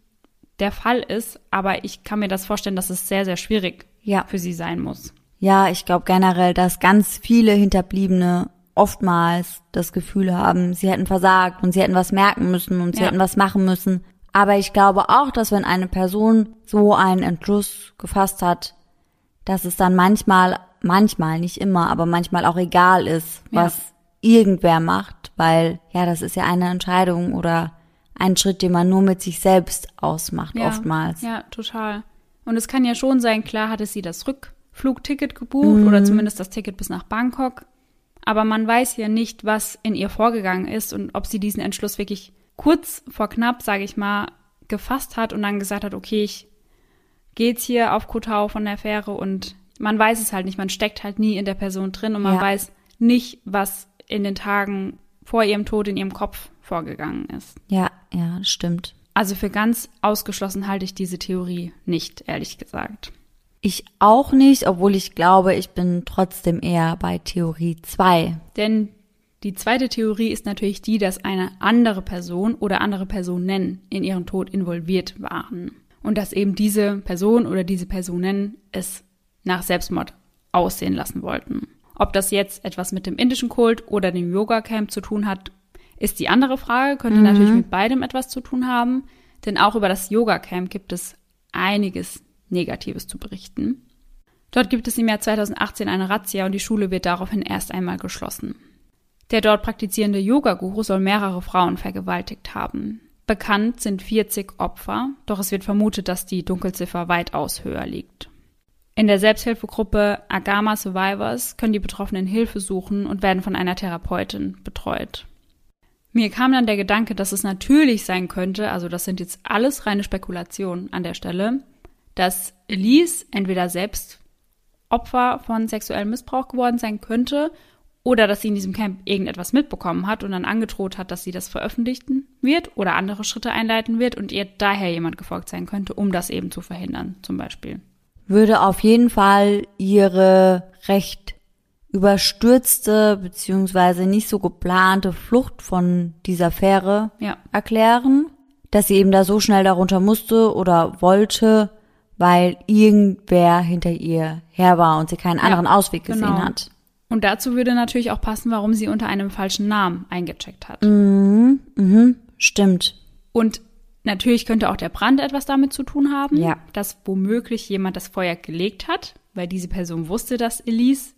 der Fall ist. Aber ich kann mir das vorstellen, dass es sehr, sehr schwierig ja. für sie sein muss. Ja, ich glaube generell, dass ganz viele Hinterbliebene oftmals das Gefühl haben, sie hätten versagt und sie hätten was merken müssen und sie ja. hätten was machen müssen. Aber ich glaube auch, dass wenn eine Person so einen Entschluss gefasst hat, dass es dann manchmal, manchmal, nicht immer, aber manchmal auch egal ist, was ja. irgendwer macht, weil ja, das ist ja eine Entscheidung oder ein Schritt, den man nur mit sich selbst ausmacht, ja. oftmals. Ja, total. Und es kann ja schon sein, klar hatte sie das Rückflugticket gebucht mhm. oder zumindest das Ticket bis nach Bangkok. Aber man weiß ja nicht, was in ihr vorgegangen ist und ob sie diesen Entschluss wirklich kurz vor knapp, sage ich mal, gefasst hat und dann gesagt hat, okay, ich gehe jetzt hier auf Kotau von der Fähre und man weiß es halt nicht, man steckt halt nie in der Person drin und man ja. weiß nicht, was in den Tagen vor ihrem Tod in ihrem Kopf vorgegangen ist. Ja, ja, stimmt. Also für ganz ausgeschlossen halte ich diese Theorie nicht, ehrlich gesagt. Ich auch nicht, obwohl ich glaube, ich bin trotzdem eher bei Theorie 2. Denn die zweite Theorie ist natürlich die, dass eine andere Person oder andere Personen in ihren Tod involviert waren. Und dass eben diese Person oder diese Personen es nach Selbstmord aussehen lassen wollten. Ob das jetzt etwas mit dem indischen Kult oder dem Yoga-Camp zu tun hat, ist die andere Frage. Könnte mhm. natürlich mit beidem etwas zu tun haben. Denn auch über das Yoga-Camp gibt es einiges Negatives zu berichten. Dort gibt es im Jahr 2018 eine Razzia und die Schule wird daraufhin erst einmal geschlossen. Der dort praktizierende Yoga-Guru soll mehrere Frauen vergewaltigt haben. Bekannt sind 40 Opfer, doch es wird vermutet, dass die Dunkelziffer weitaus höher liegt. In der Selbsthilfegruppe Agama Survivors können die Betroffenen Hilfe suchen und werden von einer Therapeutin betreut. Mir kam dann der Gedanke, dass es natürlich sein könnte, also das sind jetzt alles reine Spekulationen an der Stelle, dass Elise entweder selbst Opfer von sexuellem Missbrauch geworden sein könnte oder dass sie in diesem Camp irgendetwas mitbekommen hat und dann angedroht hat, dass sie das veröffentlichen wird oder andere Schritte einleiten wird und ihr daher jemand gefolgt sein könnte, um das eben zu verhindern, zum Beispiel. Würde auf jeden Fall ihre recht überstürzte beziehungsweise nicht so geplante Flucht von dieser Fähre Ja. erklären, dass sie eben da so schnell darunter musste oder wollte, weil irgendwer hinter ihr her war und sie keinen anderen Ausweg gesehen genau. hat. Und dazu würde natürlich auch passen, warum sie unter einem falschen Namen eingecheckt hat. Stimmt. Und natürlich könnte auch der Brand etwas damit zu tun haben, Ja. dass womöglich jemand das Feuer gelegt hat, weil diese Person wusste, dass Elise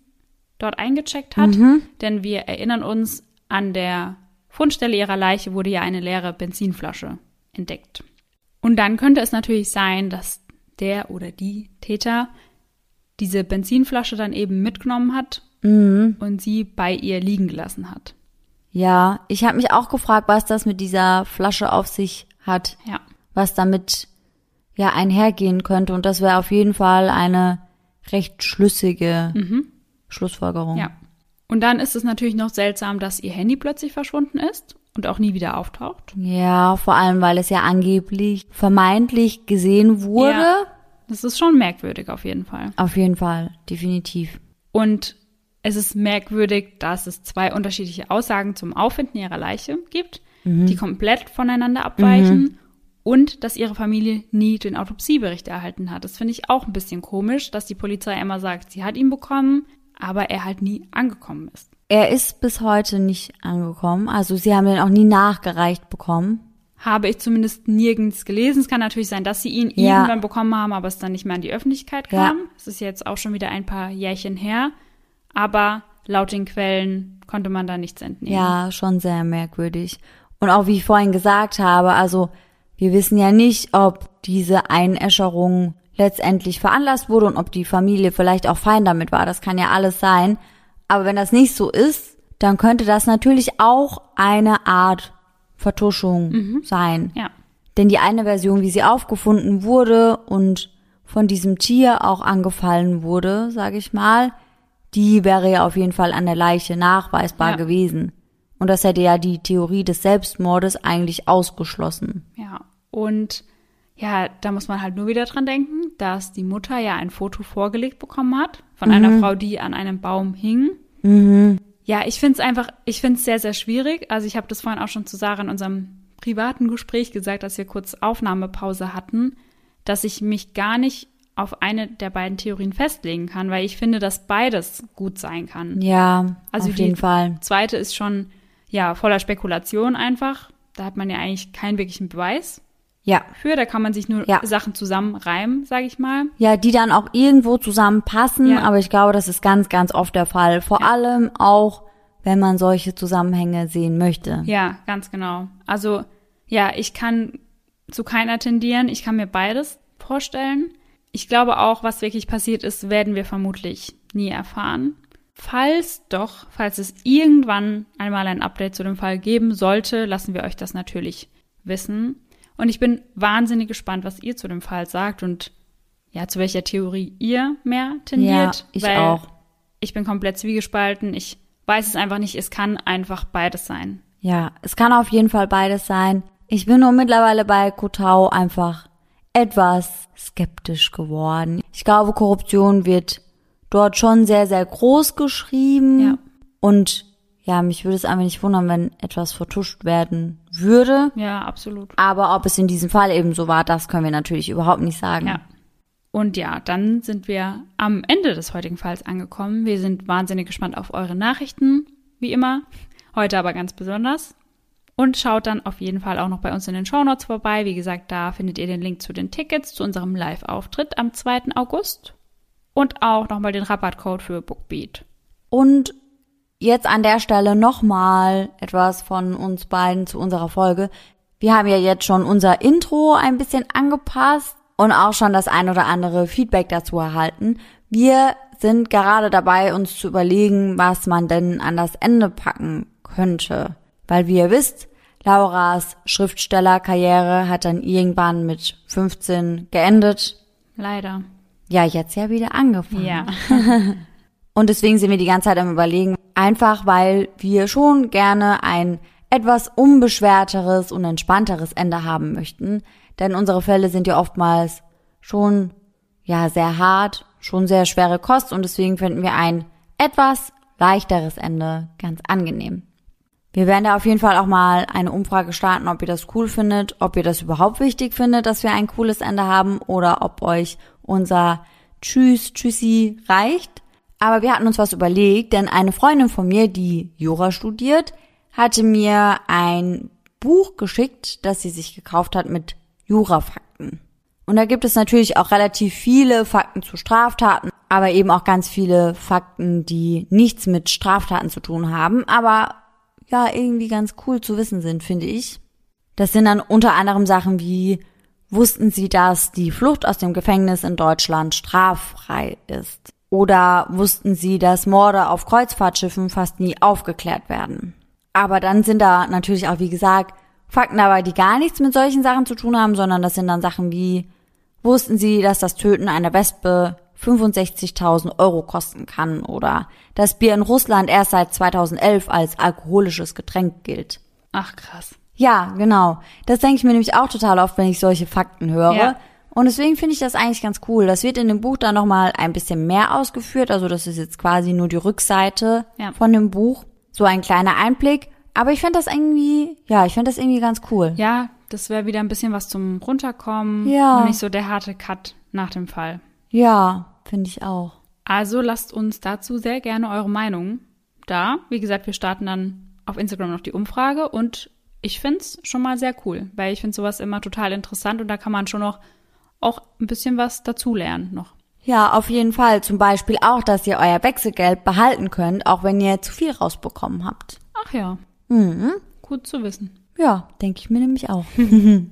dort eingecheckt hat. Denn wir erinnern uns, an der Fundstelle ihrer Leiche wurde ja eine leere Benzinflasche entdeckt. Und dann könnte es natürlich sein, dass der oder die Täter diese Benzinflasche dann eben mitgenommen hat und sie bei ihr liegen gelassen hat. Ja, ich habe mich auch gefragt, was das mit dieser Flasche auf sich hat, Ja. was damit ja einhergehen könnte. Und das wäre auf jeden Fall eine recht schlüssige Schlussfolgerung. Ja. Und dann ist es natürlich noch seltsam, dass ihr Handy plötzlich verschwunden ist und auch nie wieder auftaucht. Ja, vor allem, weil es ja angeblich vermeintlich gesehen wurde. Ja. Das ist schon merkwürdig auf jeden Fall. Auf jeden Fall, definitiv. Und es ist merkwürdig, dass es zwei unterschiedliche Aussagen zum Auffinden ihrer Leiche gibt, die komplett voneinander abweichen und dass ihre Familie nie den Autopsiebericht erhalten hat. Das finde ich auch ein bisschen komisch, dass die Polizei immer sagt, sie hat ihn bekommen, aber er halt nie angekommen ist. Er ist bis heute nicht angekommen. Also sie haben den auch nie nachgereicht bekommen. Habe ich zumindest nirgends gelesen. Es kann natürlich sein, dass sie ihn Ja. irgendwann bekommen haben, aber es dann nicht mehr an die Öffentlichkeit Ja. kam. Es ist jetzt auch schon wieder ein paar Jährchen her. Aber laut den Quellen konnte man da nichts entnehmen. Ja, schon sehr merkwürdig. Und auch wie ich vorhin gesagt habe, also wir wissen ja nicht, ob diese Einäscherung letztendlich veranlasst wurde und ob die Familie vielleicht auch fein damit war. Das kann ja alles sein. Aber wenn das nicht so ist, dann könnte das natürlich auch eine Art Vertuschung sein. Ja. Denn die eine Version, wie sie aufgefunden wurde und von diesem Tier auch angefallen wurde, sage ich mal, die wäre ja auf jeden Fall an der Leiche nachweisbar Ja. gewesen. Und das hätte ja die Theorie des Selbstmordes eigentlich ausgeschlossen. Ja, und ja, da muss man halt nur wieder dran denken, dass die Mutter ja ein Foto vorgelegt bekommen hat von einer Frau, die an einem Baum hing. Ja, ich finde es einfach, ich finde es sehr, sehr schwierig. Also ich habe das vorhin auch schon zu Sarah in unserem privaten Gespräch gesagt, als wir kurz Aufnahmepause hatten, dass ich mich gar nicht auf eine der beiden Theorien festlegen kann, weil ich finde, dass beides gut sein kann. Ja, Also auf jeden Fall. zweite ist schon, ja, voller Spekulation einfach. Da hat man ja eigentlich keinen wirklichen Beweis Ja. für. Da kann man sich nur Ja. Sachen zusammenreimen, sage ich mal. Ja, die dann auch irgendwo zusammenpassen, Ja. aber ich glaube, das ist ganz, ganz oft der Fall. Vor allem auch, wenn man solche Zusammenhänge sehen möchte. Ja, ganz genau. Also, ja, ich kann zu keiner tendieren. Ich kann mir beides vorstellen. Ich glaube auch, was wirklich passiert ist, werden wir vermutlich nie erfahren. Falls doch, falls es irgendwann einmal ein Update zu dem Fall geben sollte, lassen wir euch das natürlich wissen. Und ich bin wahnsinnig gespannt, was ihr zu dem Fall sagt und ja, zu welcher Theorie ihr mehr tendiert. Ja, ich auch. Ich bin komplett zwiegespalten. Ich weiß es einfach nicht. Es kann einfach beides sein. Ja, es kann auf jeden Fall beides sein. Ich bin nur mittlerweile bei Kotau einfach etwas skeptisch geworden. Ich glaube, Korruption wird dort schon sehr, sehr groß geschrieben. Ja. Und ja, mich würde es einfach nicht wundern, wenn etwas vertuscht werden würde. Ja, absolut. Aber ob es in diesem Fall eben so war, das können wir natürlich überhaupt nicht sagen. Ja. Und ja, dann sind wir am Ende des heutigen Falls angekommen. Wir sind wahnsinnig gespannt auf eure Nachrichten, wie immer. Heute aber ganz besonders. Und schaut dann auf jeden Fall auch noch bei uns in den Shownotes vorbei. Wie gesagt, da findet ihr den Link zu den Tickets zu unserem Live-Auftritt am 2. August. Und auch nochmal den Rabattcode für Bookbeat. Und jetzt an der Stelle nochmal etwas von uns beiden zu unserer Folge. Wir haben ja jetzt schon unser Intro ein bisschen angepasst und auch schon das ein oder andere Feedback dazu erhalten. Wir sind gerade dabei, uns zu überlegen, was man denn an das Ende packen könnte. Weil wie ihr wisst, Lauras Schriftstellerkarriere hat dann irgendwann mit 15 geendet. Leider. Ja, jetzt ja wieder angefangen. Ja. Und deswegen sind wir die ganze Zeit am überlegen, einfach weil wir schon gerne ein etwas unbeschwerteres und entspannteres Ende haben möchten. Denn unsere Fälle sind ja oftmals schon, ja, sehr hart, schon sehr schwere Kost und deswegen finden wir ein etwas leichteres Ende ganz angenehm. Wir werden da auf jeden Fall auch mal eine Umfrage starten, ob ihr das cool findet, ob ihr das überhaupt wichtig findet, dass wir ein cooles Ende haben oder ob euch unser Tschüss, Tschüssi reicht. Aber wir hatten uns was überlegt, denn eine Freundin von mir, die Jura studiert, hatte mir ein Buch geschickt, das sie sich gekauft hat mit Jurafakten. Und da gibt es natürlich auch relativ viele Fakten zu Straftaten, aber eben auch ganz viele Fakten, die nichts mit Straftaten zu tun haben, aber ja, irgendwie ganz cool zu wissen sind, finde ich. Das sind dann unter anderem Sachen wie, wussten Sie, dass die Flucht aus dem Gefängnis in Deutschland straffrei ist? Oder wussten Sie, dass Morde auf Kreuzfahrtschiffen fast nie aufgeklärt werden? Aber dann sind da natürlich auch, wie gesagt, Fakten dabei, die gar nichts mit solchen Sachen zu tun haben, sondern das sind dann Sachen wie, wussten Sie, dass das Töten einer Wespe 65.000 Euro kosten kann oder dass Bier in Russland erst seit 2011 als alkoholisches Getränk gilt. Ach krass. Ja, genau. Das denke ich mir nämlich auch total oft, wenn ich solche Fakten höre. Ja. Und deswegen finde ich das eigentlich ganz cool. Das wird in dem Buch dann nochmal ein bisschen mehr ausgeführt. Also das ist jetzt quasi nur die Rückseite Ja. von dem Buch. So ein kleiner Einblick. Aber ich finde das irgendwie, ja, ich finde das irgendwie ganz cool. Ja, das wäre wieder ein bisschen was zum Runterkommen Ja. und nicht so der harte Cut nach dem Fall. Ja, finde ich auch. Also lasst uns dazu sehr gerne eure Meinung da. Wie gesagt, wir starten dann auf Instagram noch die Umfrage und ich find's schon mal sehr cool, weil ich finde sowas immer total interessant und da kann man schon noch auch ein bisschen was dazulernen noch. Ja, auf jeden Fall. Zum Beispiel auch, dass ihr euer Wechselgeld behalten könnt, auch wenn ihr zu viel rausbekommen habt. Ach ja, Mhm. gut zu wissen. Ja, denke ich mir nämlich auch.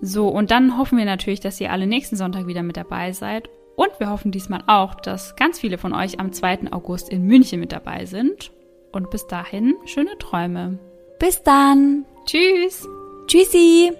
So, und dann hoffen wir natürlich, dass ihr alle nächsten Sonntag wieder mit dabei seid. Und wir hoffen diesmal auch, dass ganz viele von euch am 2. August in München mit dabei sind. Und bis dahin, schöne Träume. Bis dann. Tschüss! Tschüssi.